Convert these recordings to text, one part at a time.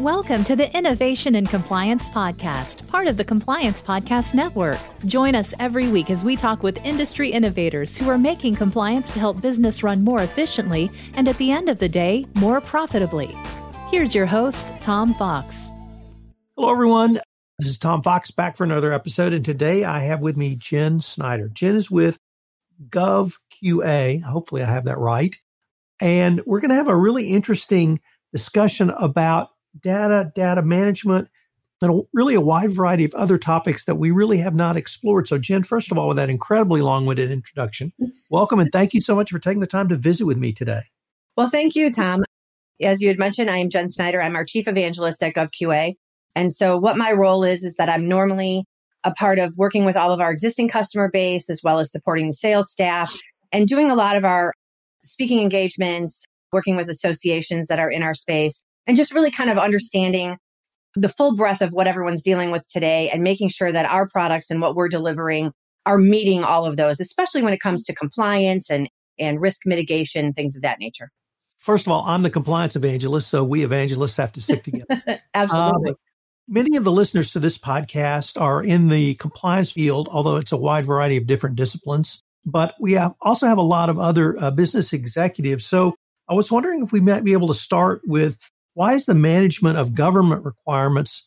Welcome to the Innovation and Compliance Podcast, part of the Compliance Podcast Network. Join us every week as we talk with industry innovators who are making compliance to help business run more efficiently and at the end of the day, more profitably. Here's your host, Tom Fox. Hello, everyone. This is Tom Fox back for another episode. And today I have with me Jen Snyder. Jen is with GovQA. Hopefully, I have that right. And we're going to have a really interesting discussion about data, data management, and really a wide variety of other topics that we really have not explored. So, Jen, first of all, with that incredibly long winded introduction, welcome and thank you so much for taking the time to visit with me today. Well, thank you, Tom. As you had mentioned, I am Jen Snyder. I'm our chief evangelist at GovQA. And so, what my role is, is that I'm normally a part of working with all of our existing customer base, as well as supporting the sales staff and doing a lot of our speaking engagements, working with associations that are in our space and just really kind of understanding the full breadth of what everyone's dealing with today and making sure that our products and what we're delivering are meeting all of those, especially when it comes to compliance and, and risk mitigation, things of that nature. First of all, I'm the compliance evangelist, so we evangelists have to stick together. Absolutely. Um, many of the listeners to this podcast are in the compliance field, although it's a wide variety of different disciplines. But we have, also have a lot of other uh, business executives. So I was wondering if we might be able to start with why is the management of government requirements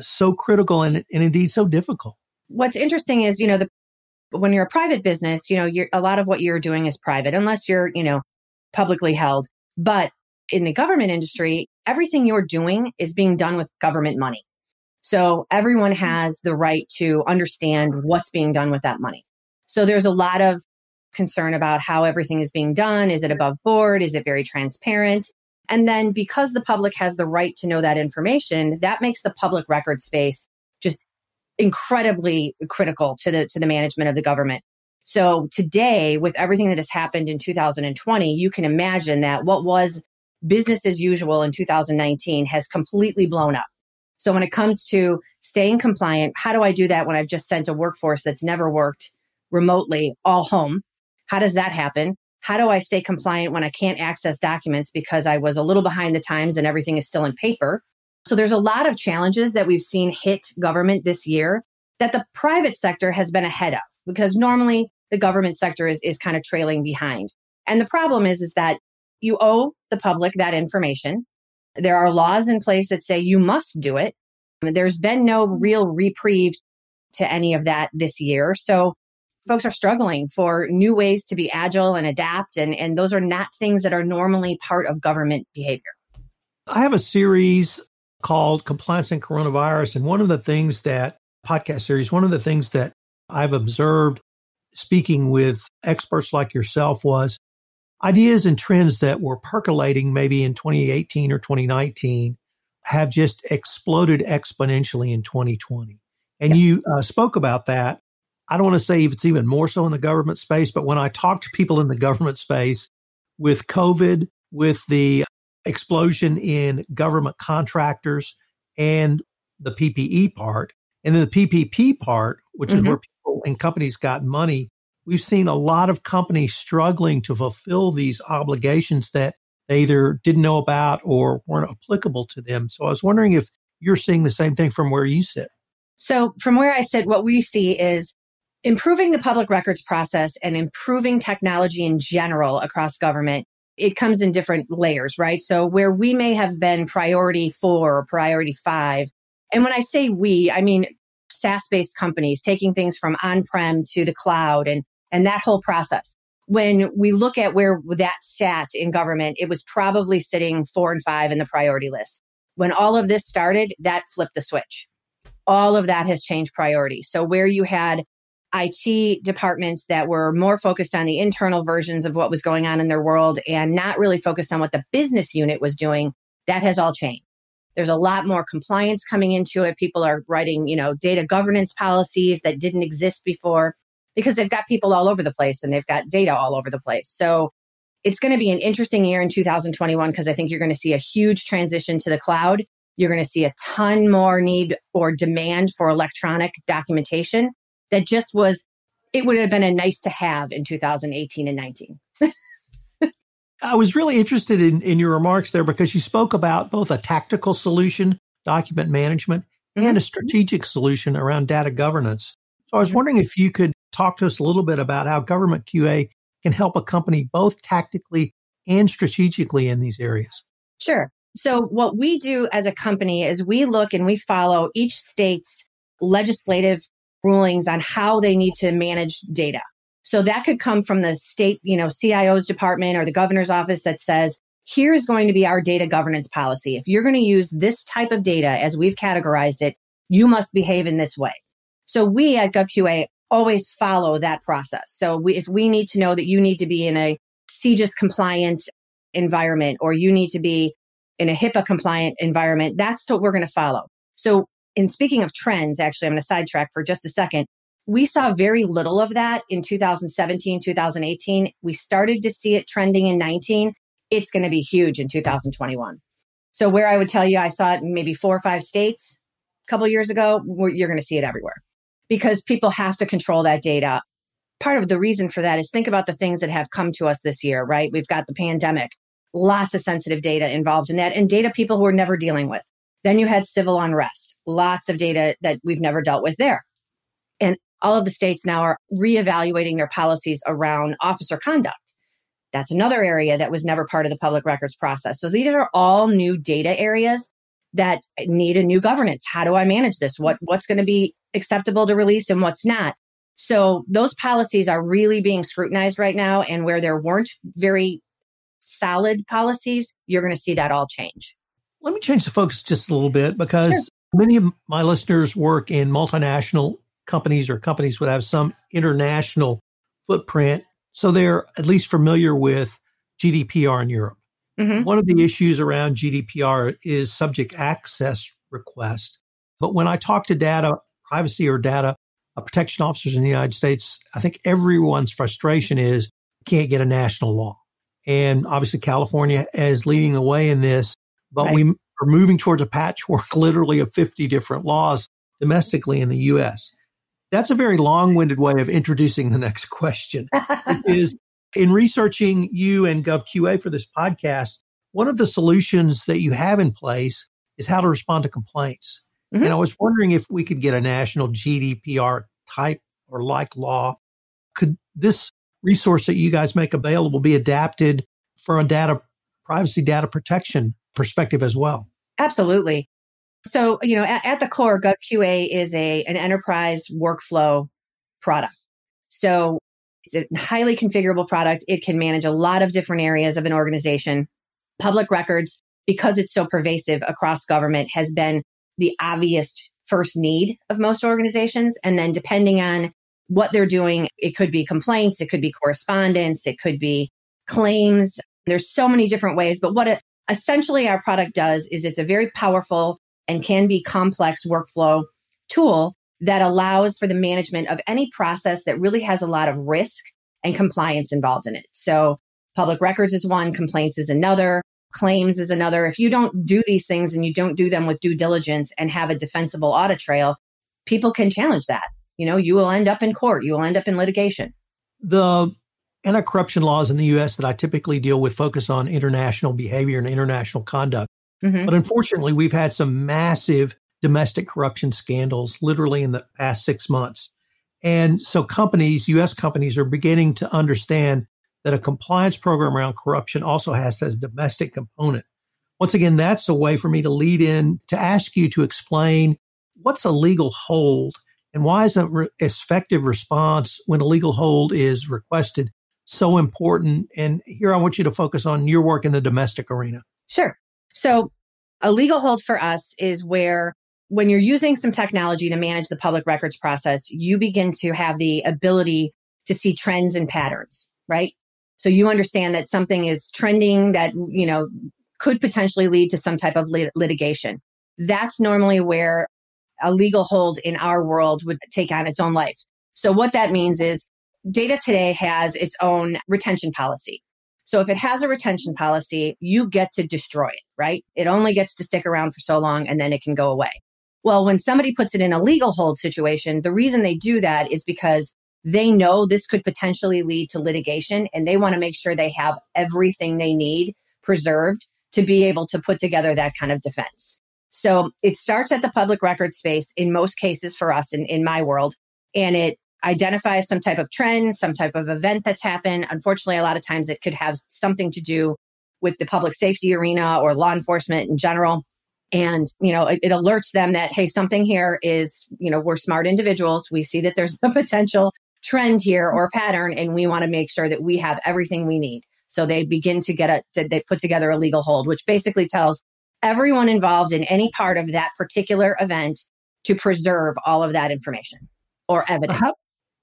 so critical and, and indeed so difficult? What's interesting is, you know, the when you're a private business, you know, you're a lot of what you're doing is private unless you're, you know, publicly held. But in the government industry, everything you're doing is being done with government money. So everyone hmm. has the right to understand what's being done with that money. So there's a lot of concern about how everything is being done. Is it above board? Is it very transparent? And then because the public has the right to know that information, that makes the public record space just incredibly critical to the to the management of the government. So today with everything that has happened in 2020, you can imagine that what was business as usual in 2019 has completely blown up. So when it comes to staying compliant, how do I do that when I've just sent a workforce that's never worked remotely all home? How does that happen? How do I stay compliant when I can't access documents because I was a little behind the times and everything is still in paper? So there's a lot of challenges that we've seen hit government this year that the private sector has been ahead of because normally the government sector is, is kind of trailing behind. And the problem is, is that you owe the public that information. There are laws in place that say you must do it. There's been no real reprieve to any of that this year. So folks are struggling for new ways to be agile and adapt. And, and those are not things that are normally part of government behavior. I have a series called Compliance and Coronavirus. And one of the things that, podcast series, one of the things that I've observed speaking with experts like yourself was ideas and trends that were percolating maybe in 2018 or 2019 have just exploded exponentially in 2020. And yeah. you uh, spoke about that I don't want to say if it's even more so in the government space, but when I talk to people in the government space with COVID, with the explosion in government contractors and the PPE part, and then the PPP part, which mm-hmm. is where people and companies got money, we've seen a lot of companies struggling to fulfill these obligations that they either didn't know about or weren't applicable to them. So I was wondering if you're seeing the same thing from where you sit. So, from where I sit, what we see is improving the public records process and improving technology in general across government it comes in different layers right? So where we may have been priority 4 or priority 5 and when i say we i mean SaaS based companies taking things from on-prem to the cloud and and that whole process. When we look at where that sat in government it was probably sitting 4 and 5 in the priority list. When all of this started that flipped the switch. All of that has changed priority so where you had IT departments that were more focused on the internal versions of what was going on in their world and not really focused on what the business unit was doing, that has all changed. There's a lot more compliance coming into it. People are writing, you know, data governance policies that didn't exist before because they've got people all over the place and they've got data all over the place. So it's going to be an interesting year in 2021 because I think you're going to see a huge transition to the cloud. You're going to see a ton more need or demand for electronic documentation that just was, it would have been a nice to have in 2018 and 19. I was really interested in, in your remarks there because you spoke about both a tactical solution, document management, mm-hmm. and a strategic solution around data governance. So I was wondering if you could talk to us a little bit about how government QA can help a company both tactically and strategically in these areas. Sure. So what we do as a company is we look and we follow each state's legislative rulings on how they need to manage data. So that could come from the state, you know, CIO's department or the governor's office that says, here's going to be our data governance policy. If you're going to use this type of data as we've categorized it, you must behave in this way. So we at GovQA always follow that process. So we, if we need to know that you need to be in a CJIS compliant environment or you need to be in a HIPAA compliant environment, that's what we're going to follow. So in speaking of trends, actually, I'm going to sidetrack for just a second. We saw very little of that in 2017, 2018. We started to see it trending in 19. It's going to be huge in 2021. So where I would tell you I saw it in maybe four or five states a couple years ago, you're going to see it everywhere because people have to control that data. Part of the reason for that is think about the things that have come to us this year, right? We've got the pandemic, lots of sensitive data involved in that and data people who are never dealing with. Then you had civil unrest, lots of data that we've never dealt with there. And all of the states now are reevaluating their policies around officer conduct. That's another area that was never part of the public records process. So these are all new data areas that need a new governance. How do I manage this? What what's going to be acceptable to release and what's not? So those policies are really being scrutinized right now and where there weren't very solid policies, you're going to see that all change. Let me change the focus just a little bit because sure. many of my listeners work in multinational companies or companies would have some international footprint. So they're at least familiar with GDPR in Europe. Mm-hmm. One of the issues around GDPR is subject access request. But when I talk to data privacy or data protection officers in the United States, I think everyone's frustration is can't get a national law. And obviously, California is leading the way in this, but right. we are moving towards a patchwork literally of 50 different laws domestically in the US. That's a very long winded way of introducing the next question. is in researching you and GovQA for this podcast, one of the solutions that you have in place is how to respond to complaints. Mm-hmm. And I was wondering if we could get a national GDPR type or like law. Could this resource that you guys make available be adapted for a data privacy data protection perspective as well? Absolutely. So, you know, at, at the core, GovQA is a an enterprise workflow product. So it's a highly configurable product. It can manage a lot of different areas of an organization. Public records, because it's so pervasive across government, has been the obvious first need of most organizations. And then depending on what they're doing. It could be complaints, it could be correspondence, it could be claims. There's so many different ways, but what it, essentially our product does is it's a very powerful and can be complex workflow tool that allows for the management of any process that really has a lot of risk and compliance involved in it. So public records is one, complaints is another, claims is another. If you don't do these things and you don't do them with due diligence and have a defensible audit trail, people can challenge that you know, you will end up in court, you will end up in litigation. The anti corruption laws in the US that I typically deal with focus on international behavior and international conduct. Mm-hmm. But unfortunately, we've had some massive domestic corruption scandals literally in the past six months. And so companies, US companies, are beginning to understand that a compliance program around corruption also has a domestic component. Once again, that's a way for me to lead in to ask you to explain what's a legal hold and why is an re- effective response when a legal hold is requested so important? And here I want you to focus on your work in the domestic arena. Sure. So a legal hold for us is where when you're using some technology to manage the public records process, you begin to have the ability to see trends and patterns, right? So you understand that something is trending that, you know, could potentially lead to some type of lit- litigation. That's normally where a legal hold in our world would take on its own life. So what that means is data today has its own retention policy. So if it has a retention policy, you get to destroy it, right? It only gets to stick around for so long and then it can go away. Well, when somebody puts it in a legal hold situation, the reason they do that is because they know this could potentially lead to litigation and they want to make sure they have everything they need preserved to be able to put together that kind of defense. So it starts at the public record space in most cases for us in, in my world, and it identifies some type of trend, some type of event that's happened. Unfortunately, a lot of times it could have something to do with the public safety arena or law enforcement in general. And, you know, it, it alerts them that, hey, something here is, you know, we're smart individuals. We see that there's a potential trend here or pattern, and we want to make sure that we have everything we need. So they begin to get a, they put together a legal hold, which basically tells everyone involved in any part of that particular event to preserve all of that information or evidence. How,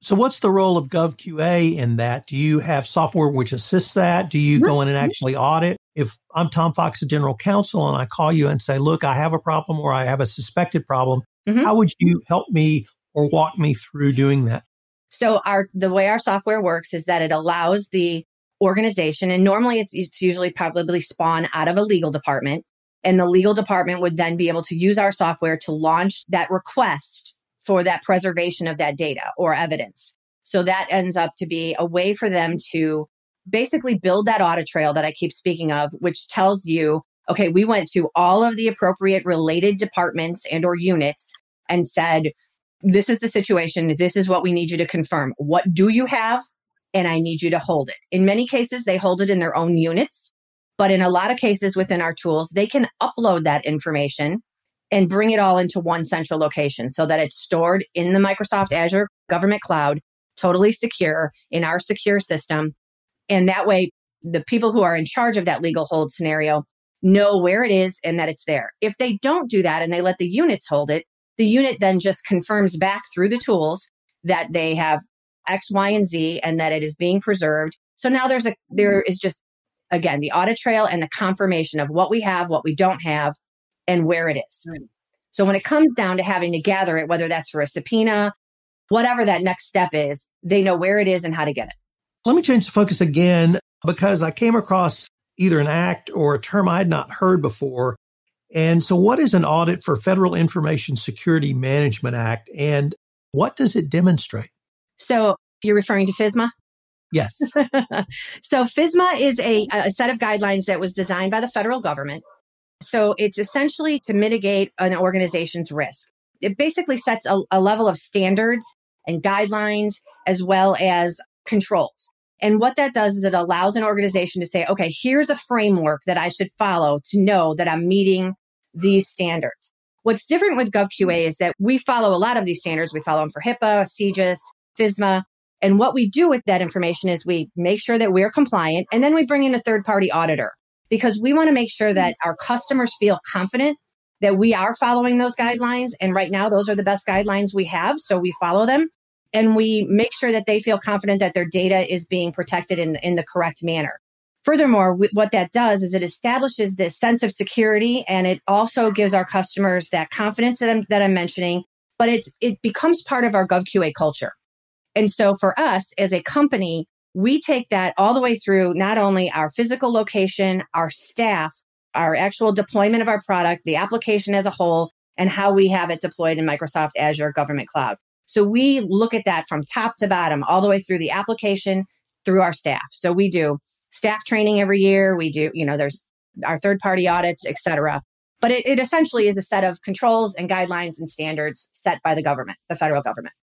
so, what's the role of GovQA in that? Do you have software which assists that? Do you go in and actually audit? If I'm Tom Fox, the general counsel, and I call you and say, look, I have a problem or I have a suspected problem, mm-hmm. how would you help me or walk me through doing that? So, our the way our software works is that it allows the organization, and normally it's, it's usually probably spawn out of a legal department, and the legal department would then be able to use our software to launch that request for that preservation of that data or evidence. So that ends up to be a way for them to basically build that audit trail that I keep speaking of, which tells you, okay, we went to all of the appropriate related departments and or units and said, this is the situation. This is what we need you to confirm. What do you have? And I need you to hold it. In many cases, they hold it in their own units. But in a lot of cases within our tools, they can upload that information and bring it all into one central location so that it's stored in the Microsoft Azure government cloud, totally secure in our secure system. And that way, the people who are in charge of that legal hold scenario know where it is and that it's there. If they don't do that and they let the units hold it, the unit then just confirms back through the tools that they have X, Y, and Z and that it is being preserved. So now there's a, there is just, again, the audit trail and the confirmation of what we have, what we don't have, and where it is. Right. So when it comes down to having to gather it, whether that's for a subpoena, whatever that next step is, they know where it is and how to get it. Let me change the focus again because I came across either an act or a term I had not heard before. And so, what is an audit for Federal Information Security Management Act and what does it demonstrate? So, you're referring to FISMA? Yes. so, FISMA is a, a set of guidelines that was designed by the federal government so it's essentially to mitigate an organization's risk. It basically sets a, a level of standards and guidelines as well as controls. And what that does is it allows an organization to say, okay, here's a framework that I should follow to know that I'm meeting these standards. What's different with GovQA is that we follow a lot of these standards. We follow them for HIPAA, CJIS, FISMA. And what we do with that information is we make sure that we're compliant and then we bring in a third party auditor because we want to make sure that mm. our customers feel confident that we are following those guidelines. And right now, those are the best guidelines we have. So we follow them and we make sure that they feel confident that their data is being protected in, in the correct manner. Furthermore, what that does is it establishes this sense of security and it also gives our customers that confidence that I'm, that I'm mentioning, but it's, it becomes part of our GovQA culture. And so for us as a company, we take that all the way through not only our physical location, our staff, our actual deployment of our product, the application as a whole, and how we have it deployed in Microsoft Azure Government Cloud. So we look at that from top to bottom, all the way through the application, through our staff. So we do staff training every year. We do, you know, there's our third party audits, et cetera. But it, it essentially is a set of controls and guidelines and standards set by the government, the federal government.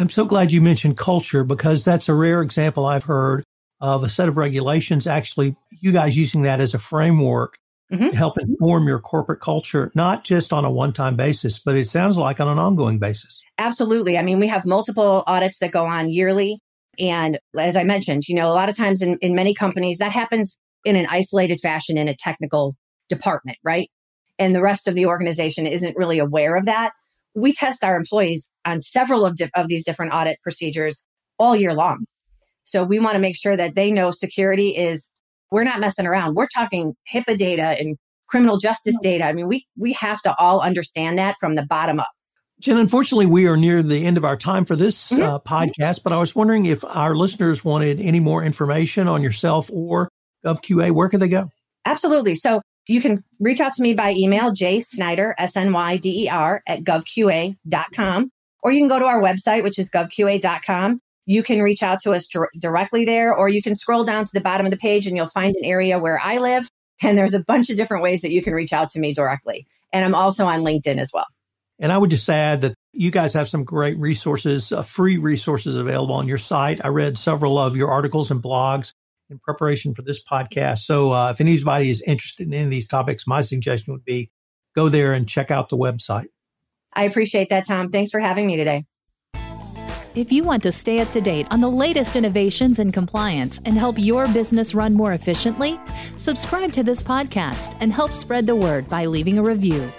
I'm so glad you mentioned culture because that's a rare example I've heard of a set of regulations. Actually, you guys using that as a framework mm-hmm. to help inform your corporate culture, not just on a one time basis, but it sounds like on an ongoing basis. Absolutely. I mean, we have multiple audits that go on yearly. And as I mentioned, you know, a lot of times in, in many companies that happens in an isolated fashion in a technical department, right? And the rest of the organization isn't really aware of that we test our employees on several of, di- of these different audit procedures all year long. So we want to make sure that they know security is, we're not messing around. We're talking HIPAA data and criminal justice data. I mean, we, we have to all understand that from the bottom up. Jen, unfortunately, we are near the end of our time for this mm-hmm. uh, podcast, but I was wondering if our listeners wanted any more information on yourself or GovQA, where could they go? Absolutely. So you can reach out to me by email, jsnyder, S-N-Y-D-E-R, at govqa.com, or you can go to our website, which is govqa.com. you can reach out to us directly there, or you can scroll down to the bottom of the page and you'll find an area where I live. And there's a bunch of different ways that you can reach out to me directly. And I'm also on LinkedIn as well. And I would just add that you guys have some great resources, uh, free resources available on your site. I read several of your articles and blogs in preparation for this podcast. So uh, if anybody is interested in any of these topics, my suggestion would be go there and check out the website. I appreciate that, Tom. Thanks for having me today. If you want to stay up to date on the latest innovations in compliance and help your business run more efficiently, subscribe to this podcast and help spread the word by leaving a review.